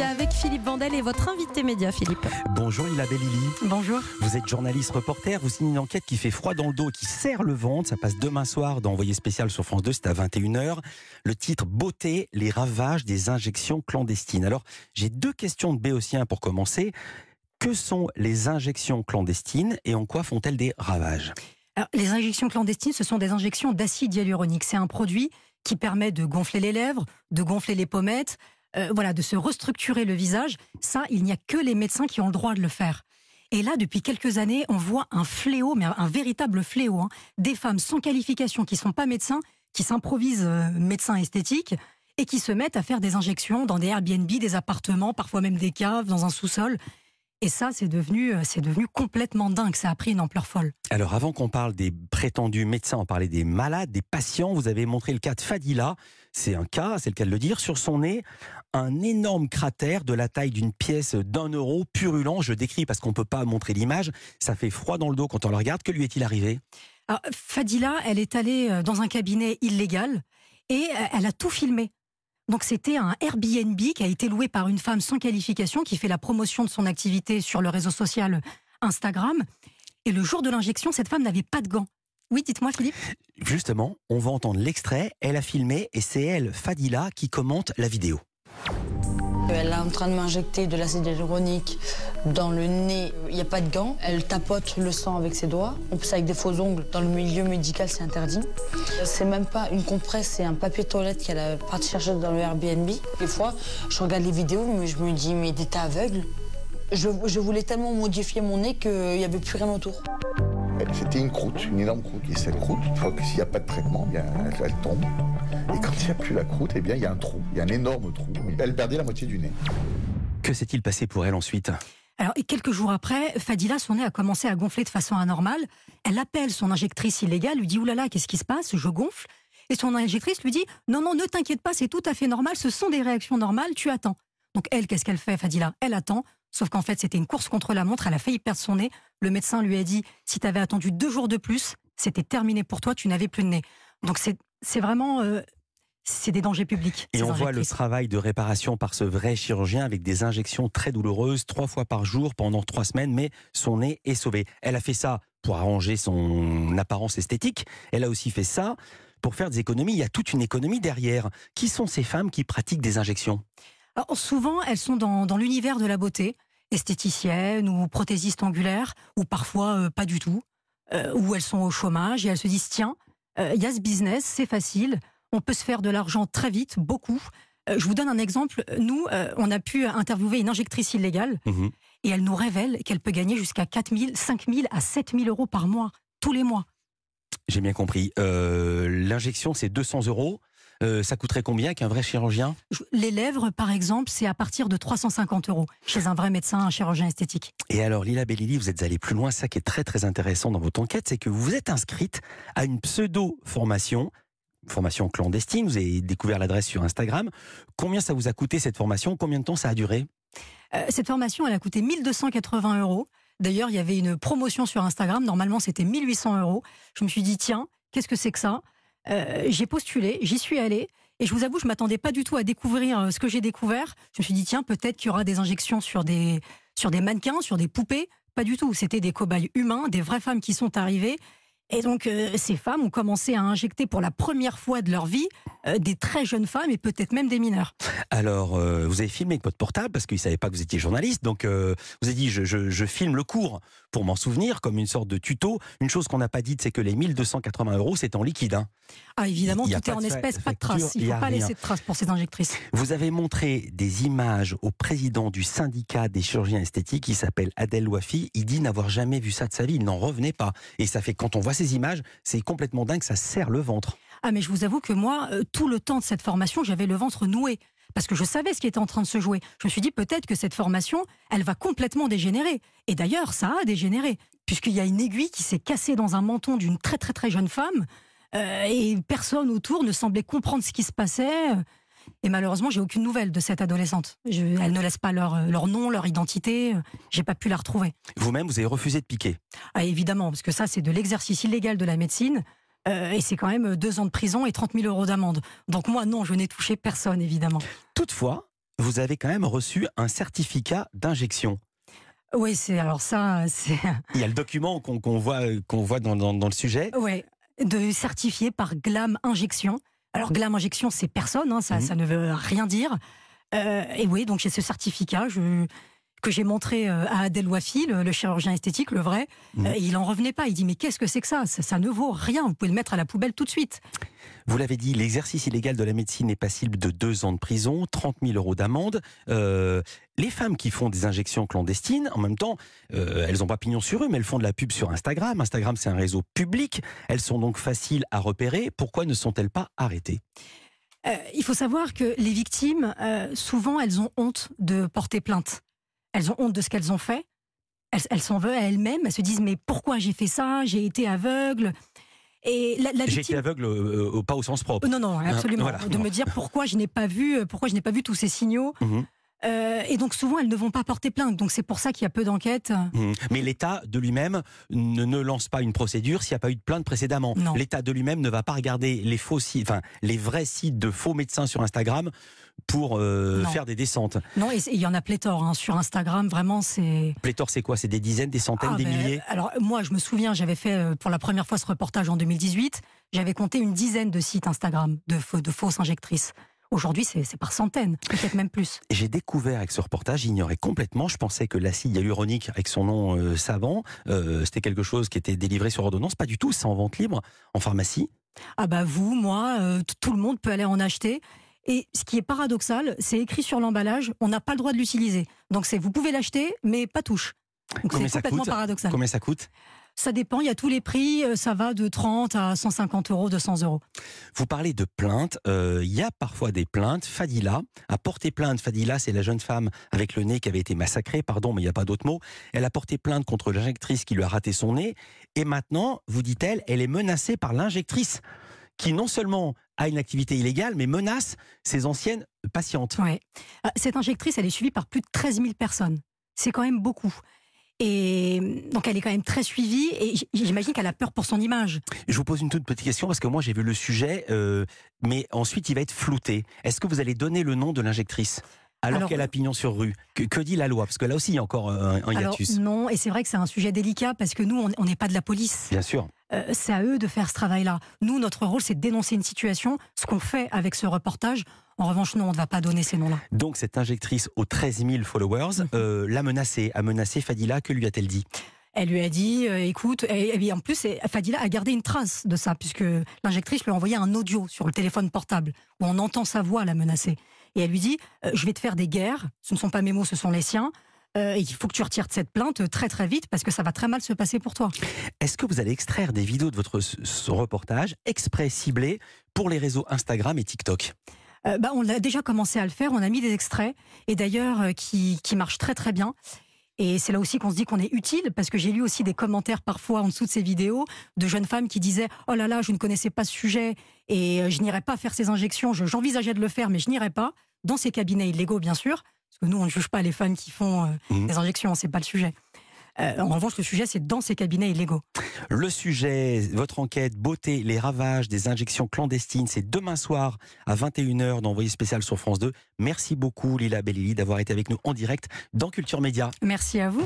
média avec Philippe Vandel et votre invité média, Philippe. Bonjour Isabelle Lily. Bonjour. Vous êtes journaliste reporter, vous signez une enquête qui fait froid dans le dos, qui serre le ventre. Ça passe demain soir dans Envoyé spécial sur France 2, c'est à 21h. Le titre Beauté, les ravages des injections clandestines. Alors, j'ai deux questions de Béotien pour commencer. Que sont les injections clandestines et en quoi font-elles des ravages? Alors, les injections clandestines, ce sont des injections d'acide hyaluronique. C'est un produit qui permet de gonfler les lèvres, de gonfler les pommettes, euh, voilà, de se restructurer le visage. Ça, il n'y a que les médecins qui ont le droit de le faire. Et là, depuis quelques années, on voit un fléau, mais un, véritable fléau, hein. des femmes sans qualification qui sont pas médecins, qui s'improvisent euh, médecins esthétiques et qui se mettent à faire des injections dans des Airbnb, des appartements, parfois même des caves, dans un sous-sol. Et ça, c'est devenu, euh, c'est devenu complètement dingue. Ça a pris une ampleur folle. Alors, avant qu'on parle des prétendus médecins, on parlait des malades, des patients. Vous avez montré le cas de Fadila. C'est un cas, c'est le cas de le dire. Sur son nez, un énorme cratère de la taille d'une pièce d'un euro, purulent. Je décris parce qu'on peut pas montrer l'image. Ça fait froid dans le dos quand on le regarde. Que lui est-il arrivé? Fadila, elle est allée euh, dans un cabinet illégal et euh, elle a tout filmé. Donc c'était un Airbnb qui a été loué par une femme sans qualification qui fait la promotion de son activité sur le réseau social Instagram. Et le jour de l'injection, cette femme n'avait pas de gants. Oui, dites-moi Philippe. Justement, on va entendre l'extrait. Elle a filmé et c'est elle, Fadila, qui commente la vidéo. Elle est en train de m'injecter de l'acide hyaluronique dans le nez. Il n'y a pas de gants. Elle tapote le sang avec ses doigts. On ça avec des faux ongles. Dans le milieu médical, c'est interdit. C'est même pas une compresse, c'est un papier toilette qu'elle a parti chercher dans le Airbnb. Des fois, je regarde les vidéos, mais je me dis, mais t'es aveugle je, je voulais tellement modifier mon nez qu'il n'y avait plus rien autour. C'était une croûte, une énorme croûte. Et cette croûte, s'il n'y a pas de traitement, bien, elle, tombe. Et quand il n'y a plus la croûte, eh bien, il y a un trou. Il y a un énorme trou. Elle perdait la moitié du nez. Que s'est-il passé pour elle ensuite? Alors, et quelques jours après, Fadila, son nez a commencé à gonfler de façon anormale. Elle appelle son injectrice illégale, lui dit Oulala, qu'est-ce qui se passe? Je gonfle. Et son injectrice lui dit Non, non, ne t'inquiète pas, c'est tout à fait normal, ce sont des réactions normales, tu attends. Donc, elle, qu'est-ce qu'elle fait, Fadila? Elle attend. Sauf qu'en fait, c'était une course contre la montre. Elle a failli perdre son nez. Le médecin lui a dit si tu avais attendu deux jours de plus, c'était terminé pour toi, tu n'avais plus de nez. Donc c'est vraiment. Euh, c'est des dangers publics. Et on voit le travail de réparation par ce vrai chirurgien avec des injections très douloureuses, trois fois par jour pendant trois semaines, mais son nez est sauvé. Elle a fait ça pour arranger son apparence esthétique. Elle a aussi fait ça pour faire des économies. Il y a toute une économie derrière. Qui sont ces femmes qui pratiquent des injections? Souvent, elles sont dans, l'univers de la beauté, esthéticiennes ou prothésistes angulaires, ou parfois euh, pas du tout, euh, ou elles sont au chômage et elles se disent tiens, euh, il y a ce business, c'est facile, on peut se faire de l'argent très vite, beaucoup. je vous donne un exemple. Nous, on a pu interviewer une injectrice illégale mmh et elle nous révèle qu'elle peut gagner jusqu'à 4 000, 5 000 à 7 000 euros par mois, tous les mois. J'ai bien compris. L'injection, c'est 200 euros. Euh, ça coûterait combien qu'un vrai chirurgien? Les lèvres, par exemple, c'est à partir de 350 euros chez un vrai médecin, un chirurgien esthétique. Et alors, Lila Bellili, vous êtes allé plus loin. Ça qui est très très intéressant dans votre enquête, c'est que vous vous êtes inscrite à une pseudo-formation formation clandestine. Vous avez découvert l'adresse sur Instagram. Combien ça vous a coûté cette formation? Combien de temps ça a duré? Euh, Cette formation, elle a coûté 1280 euros. D'ailleurs, il y avait une promotion sur Instagram. Normalement, c'était 1800 euros. Je me suis dit, tiens, qu'est-ce que c'est que ça? Euh, j'ai postulé, j'y suis allée. Et je vous avoue, je m'attendais pas du tout à découvrir euh, ce que j'ai découvert. Je me suis dit, tiens, peut-être qu'il y aura des injections sur des, sur des mannequins, sur des poupées. Pas du tout. C'était des cobayes humains, des vraies femmes qui sont arrivées. Et donc, euh, ces femmes ont commencé à injecter pour la première fois de leur vie euh, des très jeunes femmes et peut-être même des mineurs. Alors, euh, vous avez filmé avec votre portable parce qu'ils ne savaient pas que vous étiez journaliste. Donc, vous avez dit je, je, filme le cours pour m'en souvenir, comme une sorte de tuto. Une chose qu'on n'a pas dite, c'est que les 1280 euros, c'est en liquide. Hein. Ah, évidemment, tout est en espèces, pas de traces. Il ne faut pas laisser de traces pour ces injectrices. Vous avez montré des images au président du syndicat des chirurgiens esthétiques, qui s'appelle Adel Wafi. Il dit n'avoir jamais vu ça de sa vie. Il n'en revenait pas. Et ça fait, quand on voit ces images, c'est complètement dingue, ça serre le ventre. Ah mais je vous avoue que moi, euh, tout le temps de cette formation, j'avais le ventre noué. Parce que je savais ce qui était en train de se jouer. Je me suis dit peut-être que cette formation, elle va complètement dégénérer. Et d'ailleurs, ça a dégénéré. Puisqu'il y a une aiguille qui s'est cassée dans un menton d'une très très très jeune femme. Euh, et personne autour ne semblait comprendre ce qui se passait. Et malheureusement, j'ai aucune nouvelle de cette adolescente. Je, elle ne laisse pas leur, leur nom, leur identité. J'ai pas pu la retrouver. Vous-même, vous avez refusé de piquer ah, Évidemment, parce que ça, c'est de l'exercice illégal de la médecine. Euh, et c'est quand même deux ans de prison et 30 000 euros d'amende. Donc moi, non, je n'ai touché personne, évidemment. Toutefois, vous avez quand même reçu un certificat d'injection. Oui, c'est alors ça, c'est. Il y a le document qu'on qu'on voit, qu'on voit dans, dans- dans le sujet. Ouais, de certifié par Glam Injection. Alors Glam Injection, c'est personne, hein, ça, Mhm. ça ne veut rien dire. Euh, et oui, donc j'ai ce certificat je- que j'ai montré euh, à Adèle Wafi, le, le chirurgien esthétique, le vrai. Mhm. Euh, il en revenait pas. Il dit mais qu'est-ce que c'est que ça, ça Ça ne vaut rien. Vous pouvez le mettre à la poubelle tout de suite. Vous l'avez dit, l'exercice illégal de la médecine est passible de deux ans de prison, 30 000 euros d'amende. Euh, les femmes qui font des injections clandestines, en même temps, euh, elles n'ont pas pignon sur eux, mais elles font de la pub sur Instagram. Instagram, c'est un réseau public. Elles sont donc faciles à repérer. Pourquoi ne sont-elles pas arrêtées? Euh, il faut savoir que les victimes, euh, souvent, elles ont honte de porter plainte. Elles ont honte de ce qu'elles ont fait. Elles s'en veulent à elles-mêmes. Elles se disent mais pourquoi j'ai fait ça? J'ai été aveugle. Et la, la J'ai été aveugle, euh, euh, pas au sens propre. Euh, Non, non, absolument. voilà. De me dire pourquoi je n'ai pas vu, euh, pourquoi je n'ai pas vu tous ces signaux. Mhm. Euh, et donc souvent, elles ne vont pas porter plainte. Donc c'est pour ça qu'il y a peu d'enquêtes. Mhm. Mais l'État de lui-même ne, ne lance pas une procédure s'il n'y a pas eu de plainte précédemment. L'État de lui-même ne va pas regarder les faux sites, enfin les vrais sites de faux médecins sur Instagram pour euh, faire des descentes. Non, et il y en a pléthore hein. sur Instagram. Vraiment, c'est. Pléthore, c'est quoi? C'est des dizaines, des centaines, Ah, des ben, milliers? Alors moi, je me souviens, j'avais fait euh, pour la première fois ce reportage en 2018. J'avais compté une dizaine de sites Instagram de, de fausses injectrices. Aujourd'hui, c'est par centaines, peut-être même plus. J'ai découvert avec ce reportage, j'ignorais complètement, je pensais que l'acide hyaluronique, avec son nom euh, savant, euh, c'était quelque chose qui était délivré sur ordonnance. Pas du tout, c'est en vente libre, en pharmacie. Ah bah vous, moi, euh, tout le monde peut aller en acheter. Et ce qui est paradoxal, c'est écrit sur l'emballage, on n'a pas le droit de l'utiliser. Donc c'est vous pouvez l'acheter, mais pas touche. Donc c'est ça complètement coûte? paradoxal. Combien ça coûte? Ça dépend, il y a tous les prix, euh, ça va de 30 à 150 euros, 200 euros. Vous parlez de plaintes, euh, il y a parfois des plaintes. Fadila a porté plainte. Fadila, c'est la jeune femme avec le nez qui avait été massacrée, pardon, mais il n'y a pas d'autre mot. Elle a porté plainte contre l'injectrice qui lui a raté son nez. Et maintenant, vous dit-elle, elle est menacée par l'injectrice qui non seulement a une activité illégale, mais menace ses anciennes patientes. Ouais. Euh, Cette injectrice, elle est suivie par plus de 13 000 personnes. C'est quand même beaucoup. Et donc elle est quand même très suivie et j'imagine qu'elle a peur pour son image. Je vous pose une toute petite question parce que moi j'ai vu le sujet, euh, mais ensuite il va être flouté. Est-ce que vous allez donner le nom de l'injectrice? Alors, Alors, qu'elle a pignon sur rue que, que dit la loi? Parce que là aussi il y a encore euh, un, un Alors hiatus. non, et c'est vrai que c'est un sujet délicat parce que nous, on n'est pas de la police. Bien sûr. Euh, c'est à eux de faire ce travail-là. Nous, notre rôle, c'est de dénoncer une situation. Ce qu'on fait avec ce reportage, en revanche, non, on ne va pas donner ces noms-là. Donc cette injectrice aux 13 000 followers Mhm. euh, l'a menacée, a menacé Fadila. Que lui a-t-elle dit? Elle lui a dit, euh, écoute, et, en plus, Fadila a gardé une trace de ça, puisque l'injectrice lui a envoyé un audio sur le téléphone portable, où on entend sa voix la menacer. Et elle lui dit, euh, je vais te faire des guerres, ce ne sont pas mes mots, ce sont les siens, euh, et il faut que tu retires cette plainte très très vite, parce que ça va très mal se passer pour toi. Est-ce que vous allez extraire des vidéos de votre reportage exprès ciblés pour les réseaux Instagram et TikTok? Euh, bah, on a déjà commencé à le faire, on a mis des extraits, et d'ailleurs euh, qui, qui marchent très très bien. Et c'est là aussi qu'on se dit qu'on est utile, parce que j'ai lu aussi des commentaires parfois en dessous de ces vidéos de jeunes femmes qui disaient Oh là là, je ne connaissais pas ce sujet et je n'irai pas faire ces injections. Je- J'envisageais de le faire, mais je n'irai pas. Dans ces cabinets illégaux, bien sûr, parce que nous, on ne juge pas les femmes qui font euh, Mhm. des injections, c'est pas le sujet. Euh, en revanche, le sujet, c'est dans ces cabinets illégaux. Le sujet, votre enquête, beauté, les ravages des injections clandestines, c'est demain soir à 21h d'envoyer spécial sur France 2. Merci beaucoup Lila Bellili d'avoir été avec nous en direct dans Culture Média. Merci à vous.